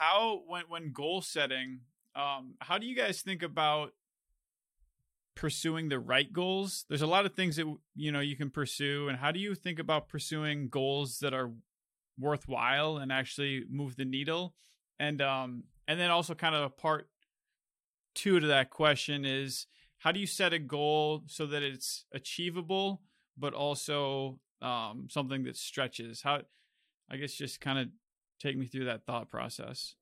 how when when goal setting, um, how do you guys think about pursuing the right goals? There's a lot of things that you know you can pursue, and how do you think about pursuing goals that are worthwhile and actually move the needle? And um, and then also kind of a part two to that question is how do you set a goal so that it's achievable but also um, something that stretches how i guess just kind of take me through that thought process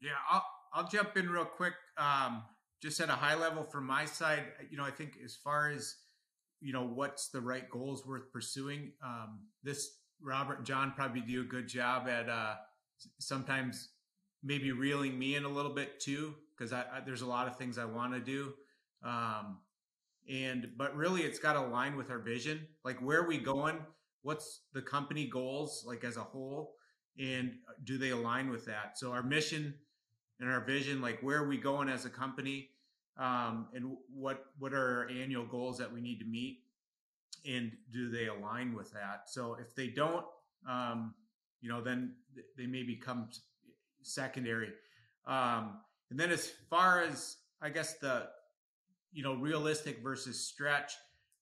yeah i'll, I'll jump in real quick um, just at a high level from my side you know i think as far as you know what's the right goals worth pursuing um, this robert and john probably do a good job at uh, sometimes maybe reeling me in a little bit too because I, I, there's a lot of things I want to do. Um, and but really, it's got to align with our vision. Like, where are we going? What's the company goals like as a whole? And do they align with that? So our mission and our vision, like where are we going as a company? Um, and what what are our annual goals that we need to meet? And do they align with that? So if they don't, um, you know, then they may become secondary. Um, and then as far as I guess the you know realistic versus stretch,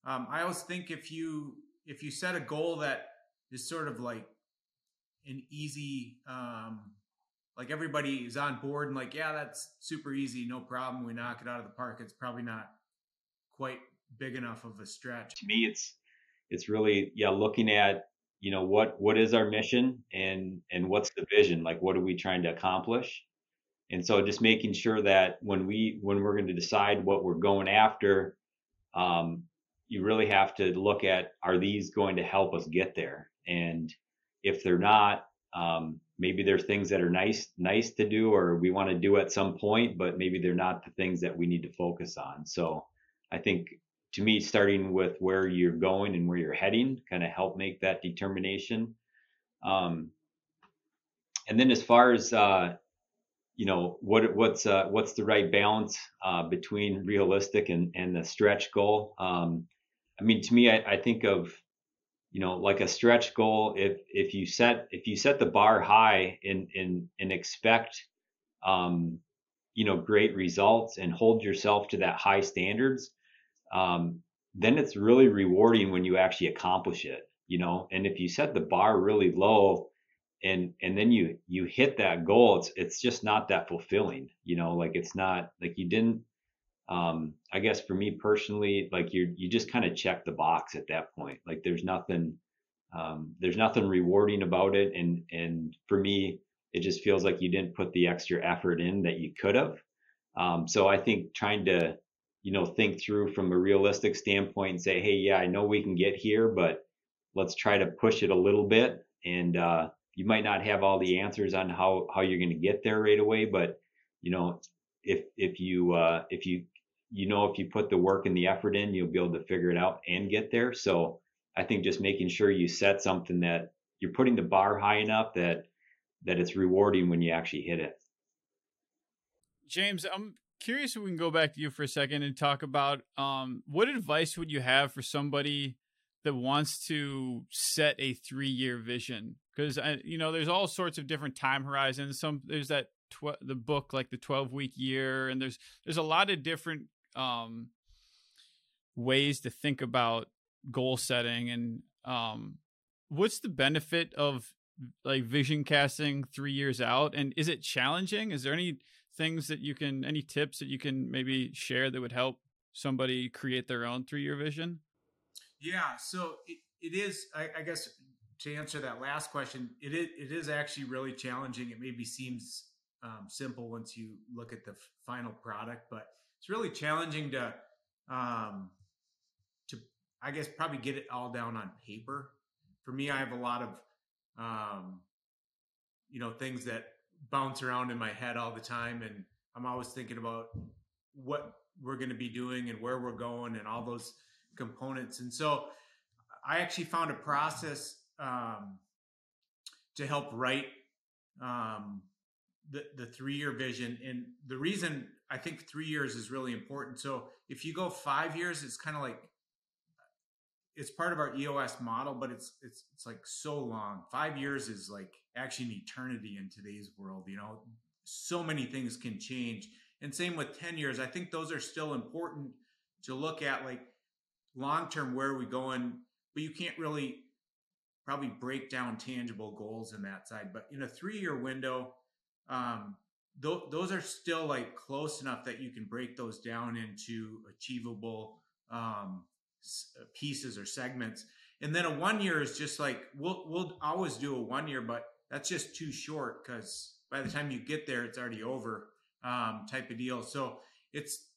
um, I always think if you if you set a goal that is sort of like an easy um, like everybody is on board and like yeah that's super easy no problem we knock it out of the park. It's probably not quite big enough of a stretch. To me it's it's really yeah looking at you know what what is our mission and and what's the vision? Like what are we trying to accomplish? And so just making sure that when we when we're going to decide what we're going after um, you really have to look at are these going to help us get there? And if they're not um, maybe there's things that are nice nice to do or we want to do at some point but maybe they're not the things that we need to focus on so i think to me starting with where you're going and where you're heading kind of help make that determination um, and then as far as uh, you know what what's uh, what's the right balance uh, between realistic and and the stretch goal. Um, I mean, to me, I, I, think of you know like a stretch goal. If if you set if you set the bar high and and and expect um, you know great results and hold yourself to that high standards, um, then it's really rewarding when you actually accomplish it. You know, and if you set the bar really low and and then you you hit that goal it's it's just not that fulfilling you know like it's not like you didn't um i guess for me personally like you you just kind of check the box at that point like there's nothing um there's nothing rewarding about it and and for me it just feels like you didn't put the extra effort in that you could have. Um so i think trying to you know think through from a realistic standpoint and say hey yeah i know we can get here but let's try to push it a little bit and uh you might not have all the answers on how how you're going to get there right away but you know if if you uh if you you know if you put the work and the effort in you'll be able to figure it out and get there. So i think just making sure you set something that you're putting the bar high enough that that it's rewarding when you actually hit it. James i'm curious if we can go back to you for a second and talk about um, what advice would you have for somebody that wants to set a three year vision because you know there's all sorts of different time horizons. Some there's that tw- the book like the 12 week year and there's there's a lot of different um ways to think about goal setting and um what's the benefit of like vision casting three years out and is it challenging is there any things that you can any tips that you can maybe share that would help somebody create their own three year vision yeah, so it, it is. I, I, guess to answer that last question, it is, it is actually really challenging. It maybe seems um, simple once you look at the final product, but it's really challenging to um, to I guess probably get it all down on paper. For me, I have a lot of um, you know things that bounce around in my head all the time, and I'm always thinking about what we're going to be doing and where we're going and all those components. And so I actually found a process um, to help write um, the, the three year vision. And the reason I think three years is really important. So if you go five years, it's kind of like it's part of our EOS model, but it's it's it's like so long. Five years is like actually an eternity in today's world. You know, so many things can change. And same with 10 years. I think those are still important to look at like long term, where are we going? But you can't really probably break down tangible goals in that side. But in a three year window, um, th- those are still like close enough that you can break those down into achievable um, pieces or segments. And then a one year is just like we'll we'll always do a one year, but that's just too short because by the time you get there, it's already over um, type of deal. So it's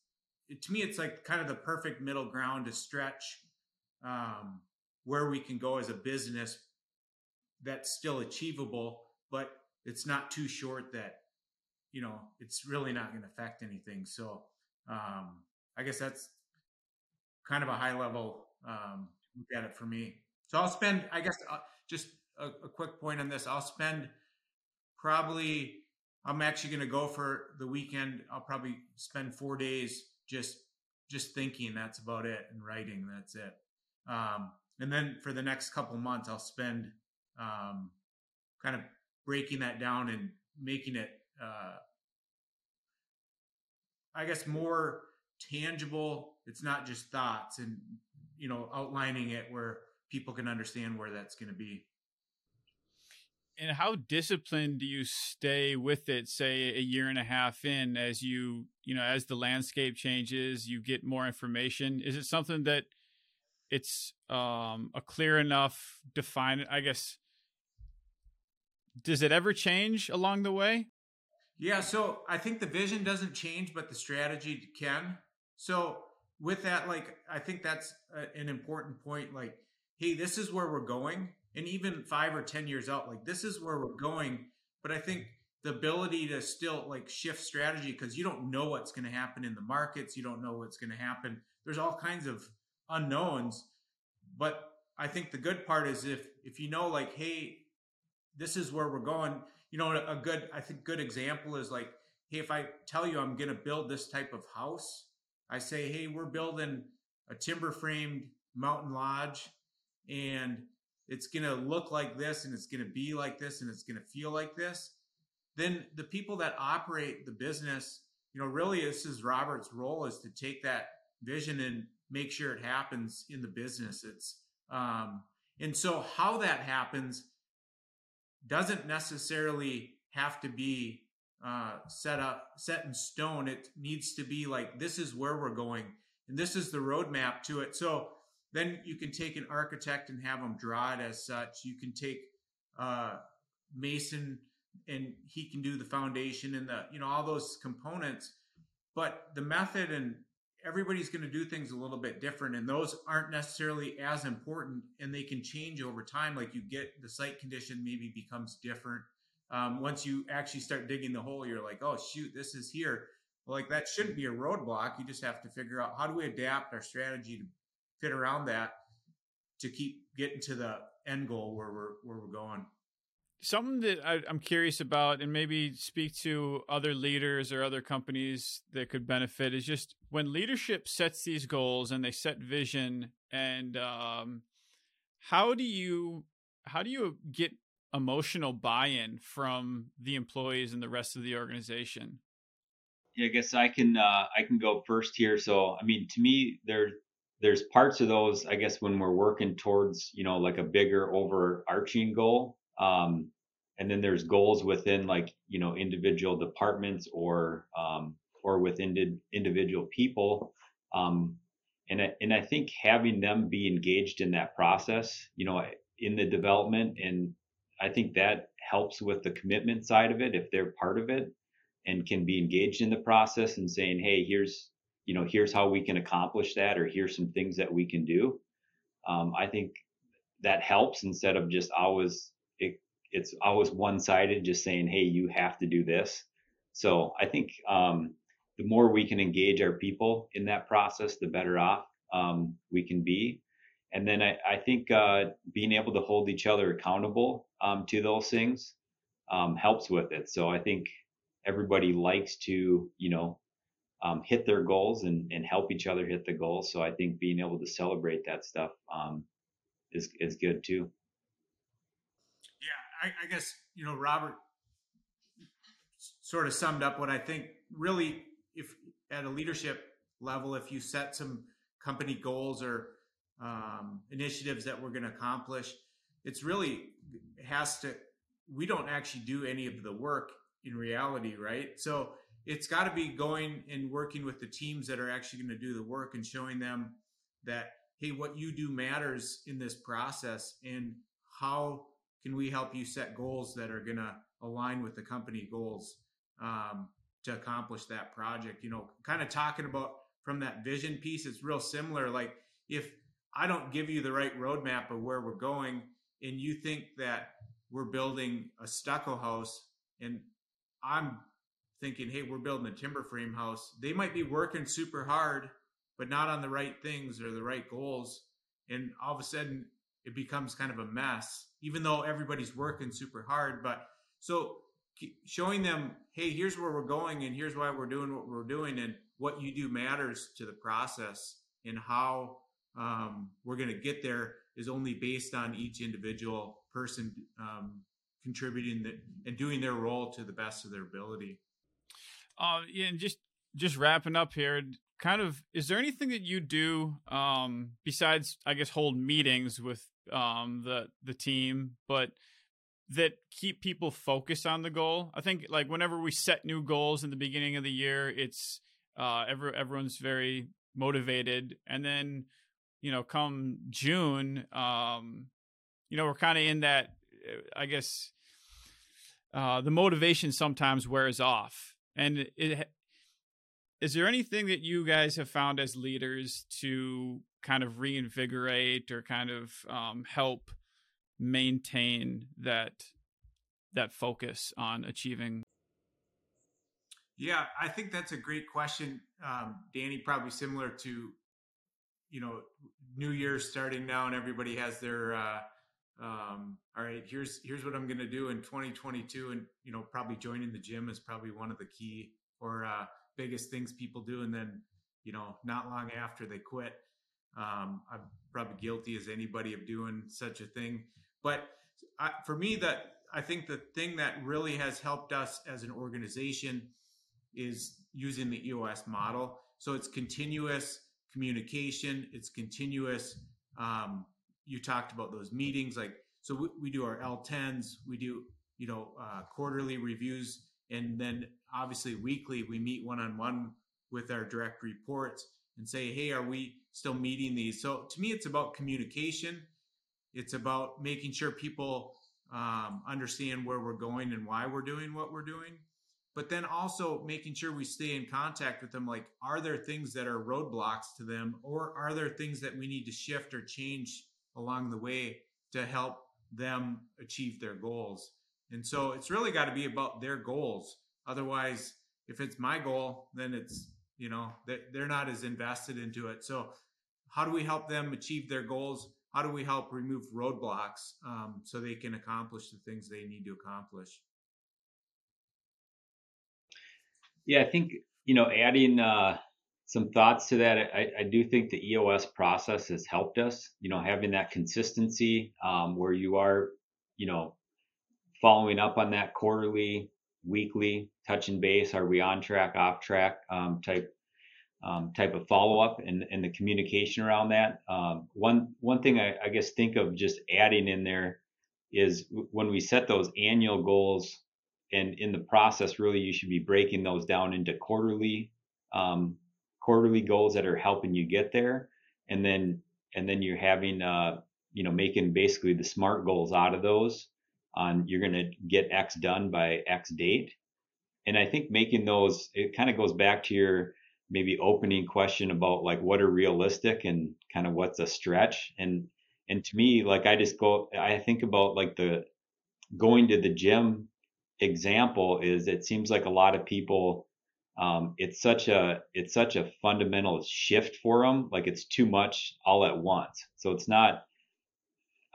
it, to me, it's like kind of the perfect middle ground to stretch um, where we can go as a business that's still achievable, but it's not too short that you know it's really not going to affect anything. So um, I guess that's kind of a high level um, look at it for me. So I'll spend, I guess, uh, just a, a quick point on this. I'll spend probably I'm actually going to go for the weekend. I'll probably spend four days just just thinking. That's about it, and writing. That's it. Um, and then for the next couple months, I'll spend um, kind of breaking that down and making it, uh, I guess, more tangible. It's not just thoughts, and you know, outlining it where people can understand where that's going to be and how disciplined do you stay with it say a year and a half in as you you know as the landscape changes you get more information is it something that it's um a clear enough define i guess does it ever change along the way? Yeah so i think the vision doesn't change but the strategy can. So with that like i think that's a, an important point like hey this is where we're going. And even five or ten years out like this is where we're going. But i think the ability to still like shift strategy because you don't know what's going to happen in the markets. You don't know what's going to happen. There's all kinds of unknowns. But i think the good part is if if you know like hey this is where we're going you know a good i think good example is like hey if i tell you i'm going to build this type of house i say hey we're building a timber framed mountain lodge and it's going to look like this and it's going to be like this and it's going to feel like this, then the people that operate the business, you know, really this is Robert's role is to take that vision and make sure it happens in the business. It's, um, and so how that happens doesn't necessarily have to be uh, set up, set in stone. It needs to be like, this is where we're going and this is the roadmap to it. So then you can take an architect and have them draw it as such. You can take uh, mason and he can do the foundation and the you know all those components. But the method and everybody's going to do things a little bit different, and those aren't necessarily as important, and they can change over time. Like you get the site condition maybe becomes different. Um, once you actually start digging the hole, you're like, oh shoot, this is here. Well, like that shouldn't be a roadblock. You just have to figure out how do we adapt our strategy to fit around that to keep getting to the end goal where we're where we're going. Something that I, am curious about, and maybe speak to other leaders or other companies that could benefit, is just when leadership sets these goals and they set vision, and um, how do you how do you get emotional buy-in from the employees and the rest of the organization? Yeah, I guess I can uh, I can go first here. So, I mean, to me, there there's parts of those, I guess, when we're working towards, you know, like a bigger overarching goal. Um, and then there's goals within like, you know, individual departments or, um, or within individual people. Um, and I, and I think having them be engaged in that process, you know, in the development, and I think that helps with the commitment side of it if they're part of it and can be engaged in the process and saying, hey, here's you know, here's how we can accomplish that, or here's some things that we can do. Um, I think that helps instead of just always it's always one sided, just saying, hey, you have to do this. So I think um, the more we can engage our people in that process, the better off um, we can be. And then I, I think uh, being able to hold each other accountable um, to those things um, helps with it. So I think everybody likes to, you know, um, hit their goals and, and help each other hit the goals. So I think being able to celebrate that stuff um, is is good too. I, I, guess you know, Robert sort of summed up what I think really, if at a leadership level, if you set some company goals or um, initiatives that we're going to accomplish, it's really has to. We don't actually do any of the work in reality, right? So it's got to be going and working with the teams that are actually going to do the work and showing them that hey, what you do matters in this process, and how can we help you set goals that are going to align with the company goals um, to accomplish that project? You know, kind of talking about from that vision piece, it's real similar. Like if I don't give you the right roadmap of where we're going, and you think that we're building a stucco house, and I'm thinking, hey, we're building a timber frame house. They might be working super hard, but not on the right things or the right goals. And all of a sudden, it becomes kind of a mess, even though everybody's working super hard. But so showing them, hey, here's where we're going, and here's why we're doing what we're doing, and what you do matters to the process, and how um, we're going to get there is only based on each individual person um, contributing the, and doing their role to the best of their ability. Uh, yeah, and just just wrapping up here, kind of, is there anything that you do um, besides, I guess, hold meetings with um, the the team, but that keep people focused on the goal? I think like whenever we set new goals in the beginning of the year, it's uh, every, everyone's very motivated, and then you know, come June, um, you know, we're kind of in that, I guess, uh, the motivation sometimes wears off and it, is there anything that you guys have found as leaders to kind of reinvigorate or kind of um, help maintain that that focus on achieving? Yeah, I think that's a great question, um, Danny. Probably similar to you know New Year's starting now, and everybody has their uh, um, all right, here's here's what I'm going to do in 2022, and you know, probably joining the gym is probably one of the key or uh, biggest things people do, and then you know, not long after they quit. Um, I'm probably guilty as anybody of doing such a thing, but I, for me, that I think the thing that really has helped us as an organization is using the EOS model. So it's continuous communication, it's continuous um, you talked about those meetings like so we, we do our l10s we do you know uh, quarterly reviews and then obviously weekly we meet one-on-one with our direct reports and say hey are we still meeting these? So to me it's about communication. It's about making sure people um, understand where we're going and why we're doing what we're doing. But then also making sure we stay in contact with them like are there things that are roadblocks to them or are there things that we need to shift or change along the way to help them achieve their goals. And so it's really got to be about their goals. Otherwise, if it's my goal, then it's, you know, they're not as invested into it. So, how do we help them achieve their goals? How do we help remove roadblocks um, so they can accomplish the things they need to accomplish? Yeah, I think, you know, adding, uh, some thoughts to that. I, I, do think the EOS process has helped us, you know, having that consistency um, where you are, you know, following up on that quarterly, weekly, touch and base. Are we on track, off track um, type um, type of follow up and, and the communication around that. Um, one one thing I, I guess think of just adding in there is when we set those annual goals and in the process, really you should be breaking those down into quarterly um, quarterly goals that are helping you get there and then and then you're having uh you know making basically the smart goals out of those on you're going to get x done by x date. And i think making those it kind of goes back to your maybe opening question about like what are realistic and kind of what's a stretch. And and to me like i just go i think about like the going to the gym example is it seems like a lot of people um, it's such a it's such a fundamental shift for them like it's too much all at once. So it's not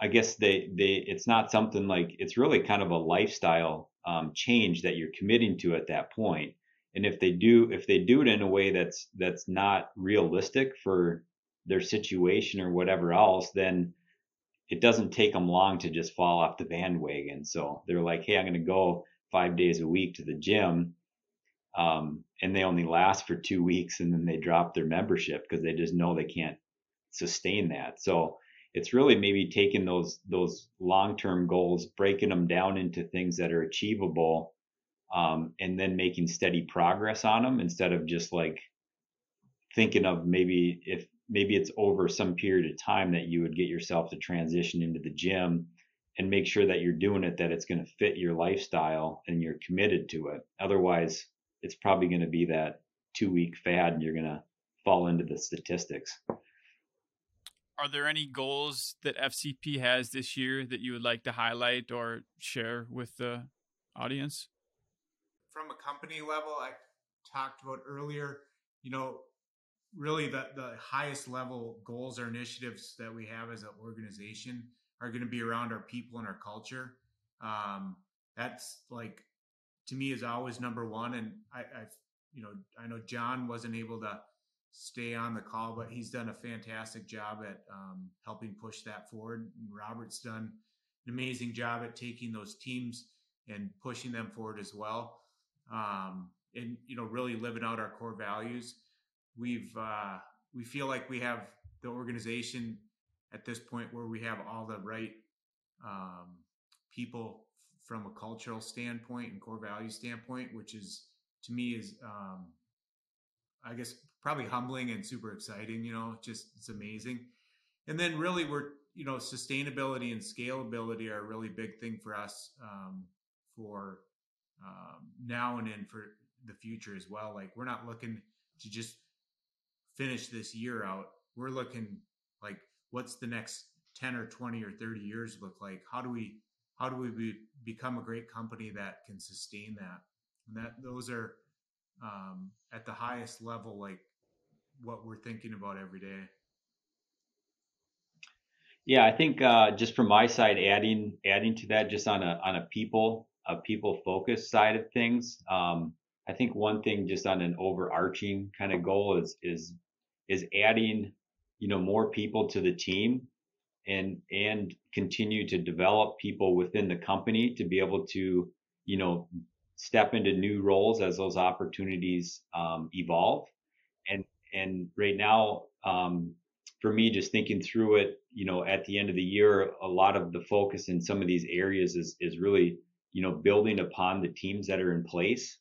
i guess they they it's not something like it's really kind of a lifestyle um, change that you're committing to at that point. and if they do if they do it in a way that's that's not realistic for their situation or whatever else then it doesn't take them long to just fall off the bandwagon. So they're like, hey, I'm going to go five days a week to the gym. Um, and they only last for two weeks and then they drop their membership because they just know they can't sustain that. So it's really maybe taking those those long-term goals, breaking them down into things that are achievable, um, and then making steady progress on them instead of just like thinking of maybe if maybe it's over some period of time that you would get yourself to transition into the gym and make sure that you're doing it that it's going to fit your lifestyle and you're committed to it. Otherwise it's probably going to be that two week fad and you're going to fall into the statistics are there any goals that fcp has this year that you would like to highlight or share with the audience from a company level i talked about earlier you know really the, the highest level goals or initiatives that we have as an organization are going to be around our people and our culture. Um, that's like to me is always number one. And I, I've, you know, I know John wasn't able to stay on the call, but he's done a fantastic job at um, helping push that forward. And Robert's done an amazing job at taking those teams and pushing them forward as well. Um, and you know, really living out our core values we've uh, we feel like we have the organization at this point where we have all the right um, people from a cultural standpoint and core value standpoint, which is to me is um, I guess probably humbling and super exciting. You know, just it's amazing. And then really we're you know sustainability and scalability are a really big thing for us um, for um, now and in for the future as well. Like we're not looking to just finish this year out, we're looking like what's the next 10 or 20 or 30 years look like? How do we how do we be, become a great company that can sustain that? And that those are um, at the highest level, like what we're thinking about every day. Yeah, I think uh, just from my side, adding adding to that, just on a on a people a people focused side of things, um, I think one thing just on an overarching kind of goal is is is adding, you know, more people to the team and and continue to develop people within the company to be able to, you know, step into new roles as those opportunities um, evolve. And and right now, um, for me, just thinking through it, you know, at the end of the year, a lot of the focus in some of these areas is is really, you know, building upon the teams that are in place,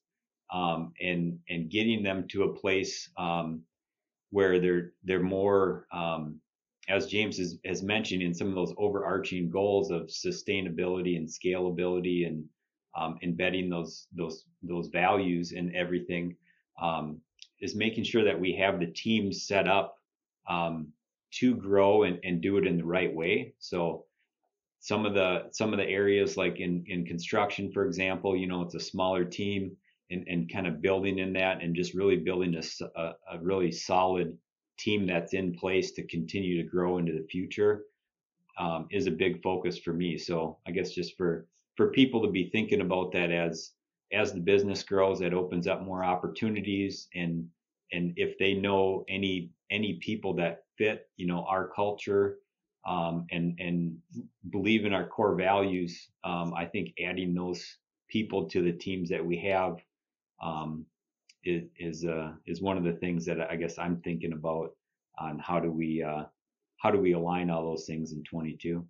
um, and and getting them to a place um, where they're they're more um, as James has, has mentioned in some of those overarching goals of sustainability and scalability and um, embedding those those those values in everything um, is making sure that we have the team set up um, to grow and, and do it in the right way. So some of the some of the areas like in in construction, for example, you know, it's a smaller team and, and kind of building in that and just really building a, a, a really solid team that's in place to continue to grow into the future um, is a big focus for me. So I guess just for for people to be thinking about that as as the business grows, that opens up more opportunities and and if they know any any people that fit you know our culture um, and and believe in our core values, um, I think adding those people to the teams that we have um, is is, uh, is one of the things that I guess I'm thinking about on how do we uh, how do we align all those things in 22.